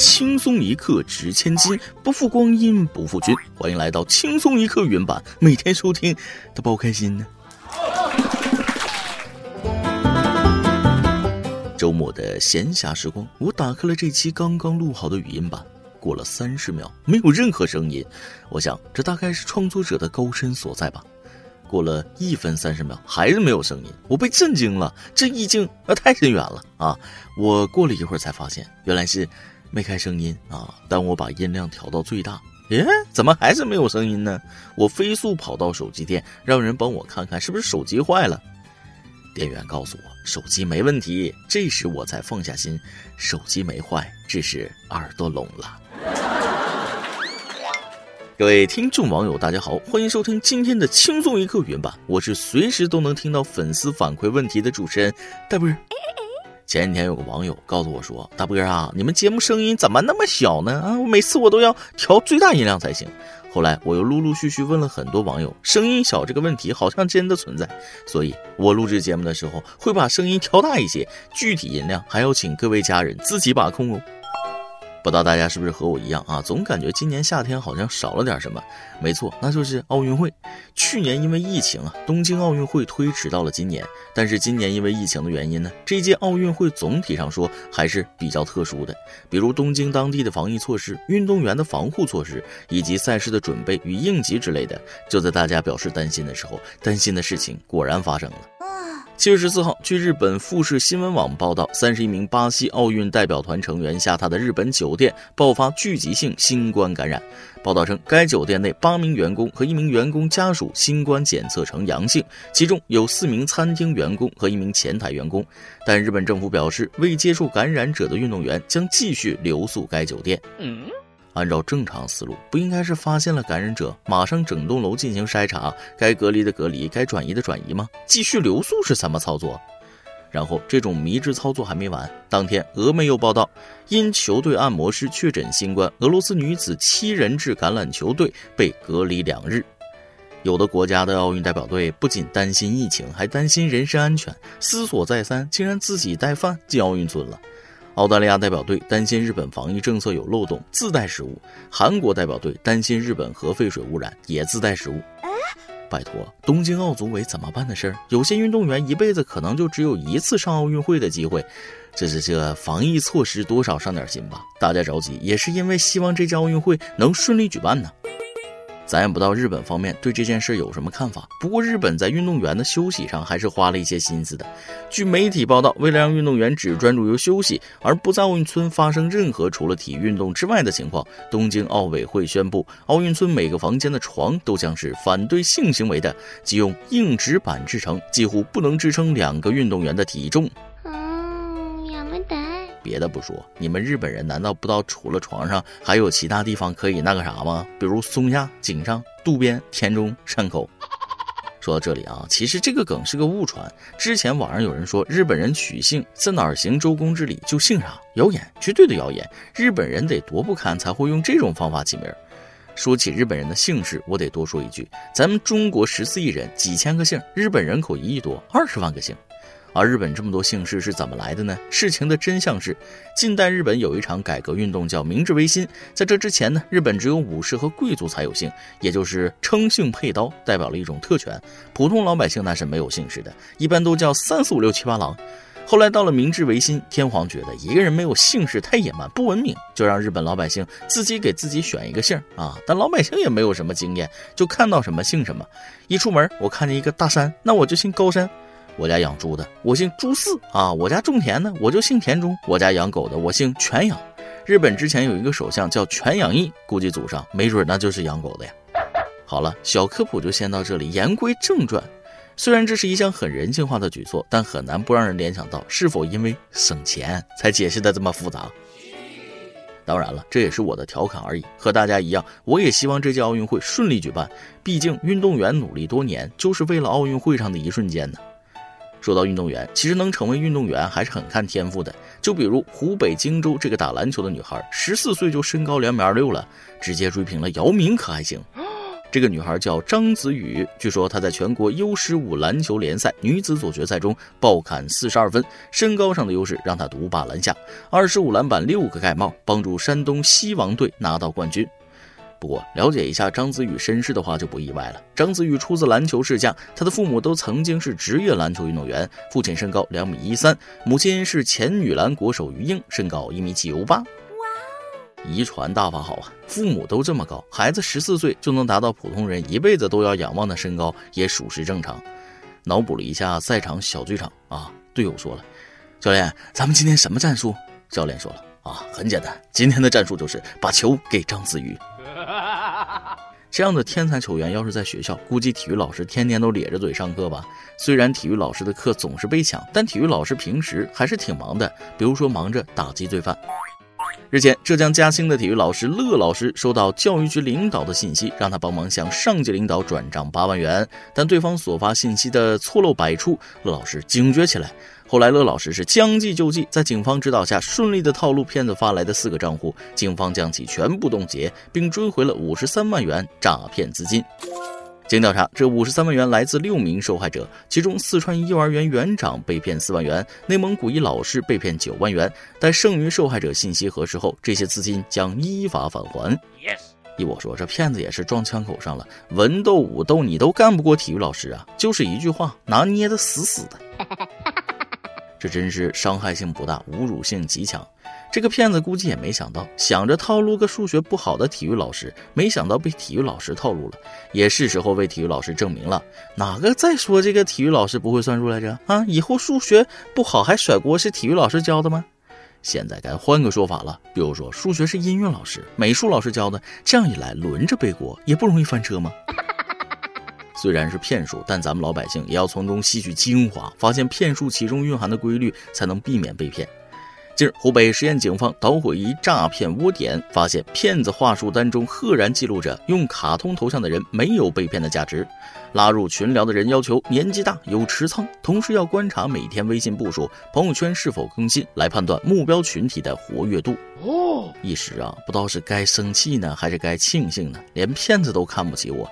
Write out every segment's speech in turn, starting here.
轻松一刻值千金，不负光阴不负君。欢迎来到轻松一刻原版，每天收听都包开心呢。周末的闲暇时光，我打开了这期刚刚录好的语音版，过了三十秒，没有任何声音。我想，这大概是创作者的高深所在吧。过了一分三十秒，还是没有声音，我被震惊了。这意境那太深远了啊！我过了一会儿才发现，原来是没开声音啊。但我把音量调到最大，耶，怎么还是没有声音呢？我飞速跑到手机店，让人帮我看看是不是手机坏了。店员告诉我手机没问题。这时我才放下心，手机没坏，只是耳朵聋了。各位听众网友，大家好，欢迎收听今天的轻松一刻原版。我是随时都能听到粉丝反馈问题的主持人大波。前几天有个网友告诉我说：“大波啊，你们节目声音怎么那么小呢？啊，我每次我都要调最大音量才行。”后来我又陆陆续续问了很多网友，声音小这个问题好像真的存在，所以我录制节目的时候会把声音调大一些，具体音量还要请各位家人自己把控哦。不知道大家是不是和我一样啊？总感觉今年夏天好像少了点什么。没错，那就是奥运会。去年因为疫情啊，东京奥运会推迟到了今年。但是今年因为疫情的原因呢，这届奥运会总体上说还是比较特殊的。比如东京当地的防疫措施、运动员的防护措施以及赛事的准备与应急之类的，就在大家表示担心的时候，担心的事情果然发生了。七月十四号，据日本富士新闻网报道，三十一名巴西奥运代表团成员下榻的日本酒店爆发聚集性新冠感染。报道称，该酒店内八名员工和一名员工家属新冠检测呈阳性，其中有四名餐厅员工和一名前台员工。但日本政府表示，未接触感染者的运动员将继续留宿该酒店。按照正常思路，不应该是发现了感染者，马上整栋楼进行筛查，该隔离的隔离，该转移的转移吗？继续留宿是什么操作？然后这种迷之操作还没完，当天俄媒又报道，因球队按摩师确诊新冠，俄罗斯女子七人制橄榄球队被隔离两日。有的国家的奥运代表队不仅担心疫情，还担心人身安全，思索再三，竟然自己带饭进奥运村了。澳大利亚代表队担心日本防疫政策有漏洞，自带食物；韩国代表队担心日本核废水污染，也自带食物。拜托，东京奥组委怎么办的事儿？有些运动员一辈子可能就只有一次上奥运会的机会，这这这防疫措施多少上点心吧？大家着急也是因为希望这届奥运会能顺利举办呢。咱也不知道日本方面对这件事有什么看法。不过日本在运动员的休息上还是花了一些心思的。据媒体报道，为了让运动员只专注于休息，而不在奥运村发生任何除了体育运动之外的情况，东京奥委会宣布，奥运村每个房间的床都将是反对性行为的，即用硬纸板制成，几乎不能支撑两个运动员的体重。别的不说，你们日本人难道不知道除了床上还有其他地方可以那个啥吗？比如松下、井上、渡边、田中、山口。说到这里啊，其实这个梗是个误传。之前网上有人说日本人取姓在哪儿行周公之礼就姓啥，谣言，绝对的谣言。日本人得多不堪才会用这种方法起名？说起日本人的姓氏，我得多说一句，咱们中国十四亿人，几千个姓，日本人口一亿多，二十万个姓。而日本这么多姓氏是怎么来的呢？事情的真相是，近代日本有一场改革运动叫明治维新。在这之前呢，日本只有武士和贵族才有姓，也就是称姓配刀，代表了一种特权。普通老百姓那是没有姓氏的，一般都叫三四五六七八郎。后来到了明治维新，天皇觉得一个人没有姓氏太野蛮不文明，就让日本老百姓自己给自己选一个姓啊。但老百姓也没有什么经验，就看到什么姓什么。一出门，我看见一个大山，那我就姓高山。我家养猪的，我姓朱四啊；我家种田的，我就姓田中；我家养狗的，我姓全养。日本之前有一个首相叫全养义，估计祖上没准那就是养狗的呀。好了，小科普就先到这里。言归正传，虽然这是一项很人性化的举措，但很难不让人联想到是否因为省钱才解释的这么复杂。当然了，这也是我的调侃而已。和大家一样，我也希望这届奥运会顺利举办。毕竟运动员努力多年，就是为了奥运会上的一瞬间呢。说到运动员，其实能成为运动员还是很看天赋的。就比如湖北荆州这个打篮球的女孩，十四岁就身高两米二六了，直接追平了姚明，可还行？这个女孩叫张子雨，据说她在全国 U 十五篮球联赛女子组决赛中暴砍四十二分，身高上的优势让她独霸篮下，二十五篮板六个盖帽，帮助山东西王队拿到冠军。不过，了解一下张子宇身世的话就不意外了。张子宇出自篮球世家，他的父母都曾经是职业篮球运动员。父亲身高两米一三，母亲是前女篮国手于英，身高一米九八。遗传大法好啊！父母都这么高，孩子十四岁就能达到普通人一辈子都要仰望的身高，也属实正常。脑补了一下赛场小剧场啊，队友说了：“教练，咱们今天什么战术？”教练说了：“啊，很简单，今天的战术就是把球给张子宇。”这样的天才球员要是在学校，估计体育老师天天都咧着嘴上课吧。虽然体育老师的课总是被抢，但体育老师平时还是挺忙的，比如说忙着打击罪犯。日前，浙江嘉兴的体育老师乐老师收到教育局领导的信息，让他帮忙向上级领导转账八万元，但对方所发信息的错漏百出，乐老师警觉起来。后来，乐老师是将计就计，在警方指导下，顺利的套路骗子发来的四个账户，警方将其全部冻结，并追回了五十三万元诈骗资金。经调查，这五十三万元来自六名受害者，其中四川幼儿园园长被骗四万元，内蒙古一老师被骗九万元。待剩余受害者信息核实后，这些资金将依法返还。依我说，这骗子也是撞枪口上了，文斗武斗你都干不过体育老师啊！就是一句话，拿捏的死死的。这真是伤害性不大，侮辱性极强。这个骗子估计也没想到，想着套路个数学不好的体育老师，没想到被体育老师套路了。也是时候为体育老师证明了，哪个再说这个体育老师不会算数来着？啊，以后数学不好还甩锅是体育老师教的吗？现在该换个说法了，比如说数学是音乐老师、美术老师教的，这样一来轮着背锅，也不容易翻车吗？虽然是骗术，但咱们老百姓也要从中吸取精华，发现骗术其中蕴含的规律，才能避免被骗。近日，湖北十堰警方捣毁一诈骗窝点，发现骗子话术单中赫然记录着用卡通头像的人没有被骗的价值。拉入群聊的人要求年纪大、有持仓，同时要观察每天微信步数、朋友圈是否更新，来判断目标群体的活跃度。哦，一时啊，不知道是该生气呢，还是该庆幸呢？连骗子都看不起我。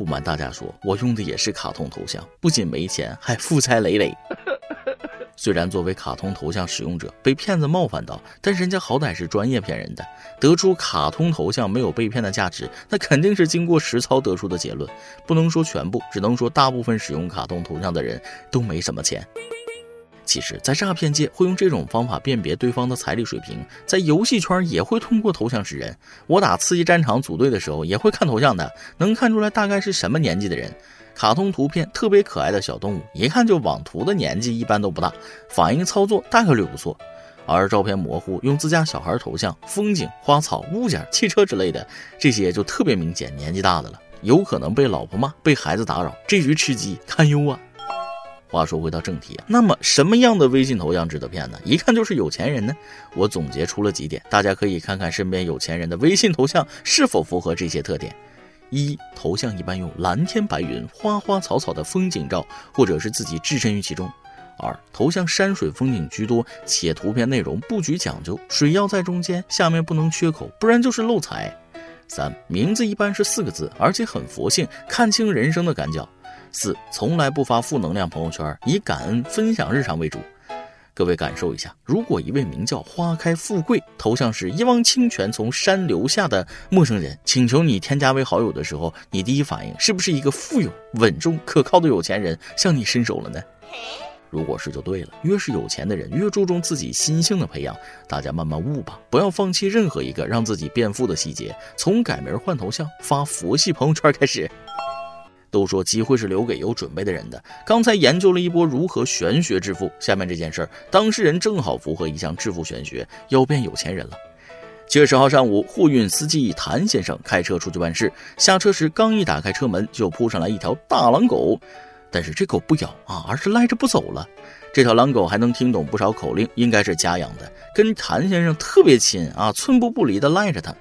不瞒大家说，我用的也是卡通头像，不仅没钱，还负债累累。虽然作为卡通头像使用者被骗子冒犯到，但人家好歹是专业骗人的，得出卡通头像没有被骗的价值，那肯定是经过实操得出的结论。不能说全部，只能说大部分使用卡通头像的人都没什么钱。其实，在诈骗界会用这种方法辨别对方的财力水平，在游戏圈也会通过头像识人。我打刺激战场组队的时候也会看头像的，能看出来大概是什么年纪的人。卡通图片特别可爱的小动物，一看就网图的年纪一般都不大，反应操作大概率不错。而照片模糊，用自家小孩头像、风景、花草、物件、汽车之类的，这些就特别明显年纪大的了，有可能被老婆骂、被孩子打扰，这局吃鸡堪忧啊！话说回到正题啊，那么什么样的微信头像值得骗呢？一看就是有钱人呢。我总结出了几点，大家可以看看身边有钱人的微信头像是否符合这些特点。一、头像一般用蓝天白云、花花草草的风景照，或者是自己置身于其中。二、头像山水风景居多，且图片内容布局讲究，水要在中间，下面不能缺口，不然就是漏财。三、名字一般是四个字，而且很佛性，看清人生的感脚。四从来不发负能量朋友圈，以感恩分享日常为主。各位感受一下，如果一位名叫花开富贵，头像是一汪清泉从山流下的陌生人，请求你添加为好友的时候，你第一反应是不是一个富有、稳重、可靠的有钱人向你伸手了呢？如果是就对了，越是有钱的人，越注重自己心性的培养。大家慢慢悟吧，不要放弃任何一个让自己变富的细节，从改名换头像、发佛系朋友圈开始。都说机会是留给有准备的人的。刚才研究了一波如何玄学致富，下面这件事儿，当事人正好符合一项致富玄学，要变有钱人了。七月十号上午，货运司机谭先生开车出去办事，下车时刚一打开车门，就扑上来一条大狼狗，但是这狗不咬啊，而是赖着不走了。这条狼狗还能听懂不少口令，应该是家养的，跟谭先生特别亲啊，寸步不离的赖着他。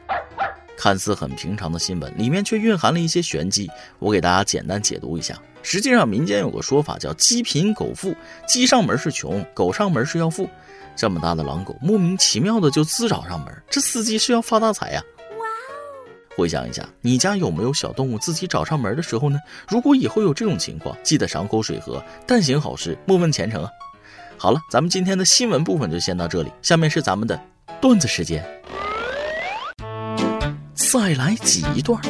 看似很平常的新闻，里面却蕴含了一些玄机。我给大家简单解读一下。实际上，民间有个说法叫“鸡贫狗富”，鸡上门是穷，狗上门是要富。这么大的狼狗，莫名其妙的就自找上门，这司机是要发大财呀！哇！回想一下，你家有没有小动物自己找上门的时候呢？如果以后有这种情况，记得赏口水喝，但行好事，莫问前程啊！好了，咱们今天的新闻部分就先到这里，下面是咱们的段子时间，再来挤一段。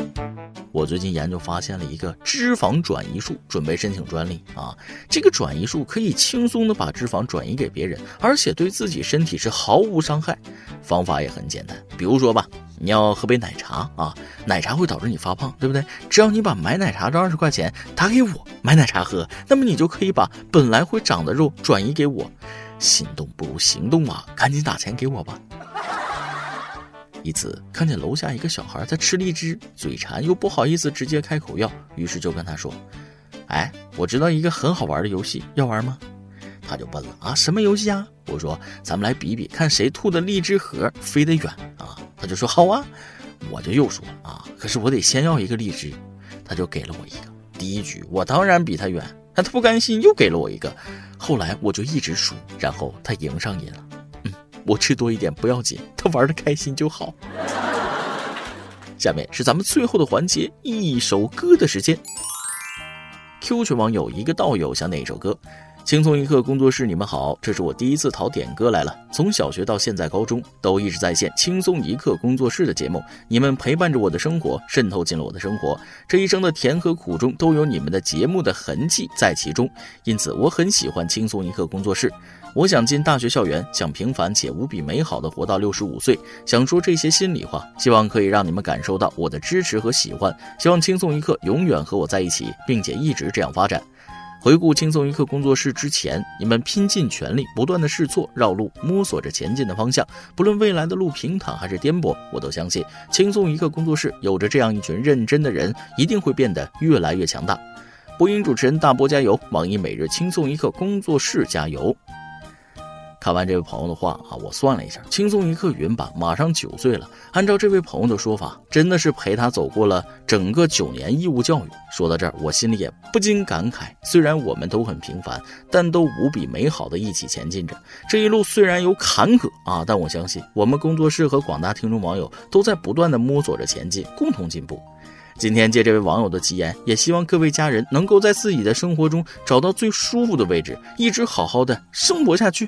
我最近研究发现了一个脂肪转移术，准备申请专利啊！这个转移术可以轻松的把脂肪转移给别人，而且对自己身体是毫无伤害。方法也很简单，比如说吧，你要喝杯奶茶啊，奶茶会导致你发胖，对不对？只要你把买奶茶这二十块钱打给我买奶茶喝，那么你就可以把本来会长的肉转移给我。心动不如行动啊，赶紧打钱给我吧！一次看见楼下一个小孩在吃荔枝，嘴馋又不好意思直接开口要，于是就跟他说：“哎，我知道一个很好玩的游戏，要玩吗？”他就问了：“啊，什么游戏啊？”我说：“咱们来比比，看谁吐的荔枝核飞得远啊！”他就说：“好啊。”我就又说：“啊，可是我得先要一个荔枝。”他就给了我一个。第一局我当然比他远，但他不甘心，又给了我一个。后来我就一直输，然后他赢上瘾了。我吃多一点不要紧，他玩的开心就好。下面是咱们最后的环节，一首歌的时间。Q 群网友一个道友想点一首歌。轻松一刻工作室，你们好，这是我第一次淘点歌来了。从小学到现在高中，都一直在线轻松一刻工作室的节目，你们陪伴着我的生活，渗透进了我的生活。这一生的甜和苦中，都有你们的节目的痕迹在其中，因此我很喜欢轻松一刻工作室。我想进大学校园，想平凡且无比美好的活到六十五岁，想说这些心里话，希望可以让你们感受到我的支持和喜欢。希望轻松一刻永远和我在一起，并且一直这样发展。回顾轻松一刻工作室之前，你们拼尽全力，不断的试错、绕路，摸索着前进的方向。不论未来的路平坦还是颠簸，我都相信轻松一刻工作室有着这样一群认真的人，一定会变得越来越强大。播音主持人大波加油，网易每日轻松一刻工作室加油。看完这位朋友的话啊，我算了一下，轻松一刻云版马上九岁了。按照这位朋友的说法，真的是陪他走过了整个九年义务教育。说到这儿，我心里也不禁感慨：虽然我们都很平凡，但都无比美好的一起前进着。这一路虽然有坎坷啊，但我相信我们工作室和广大听众网友都在不断的摸索着前进，共同进步。今天借这位网友的吉言，也希望各位家人能够在自己的生活中找到最舒服的位置，一直好好的生活下去。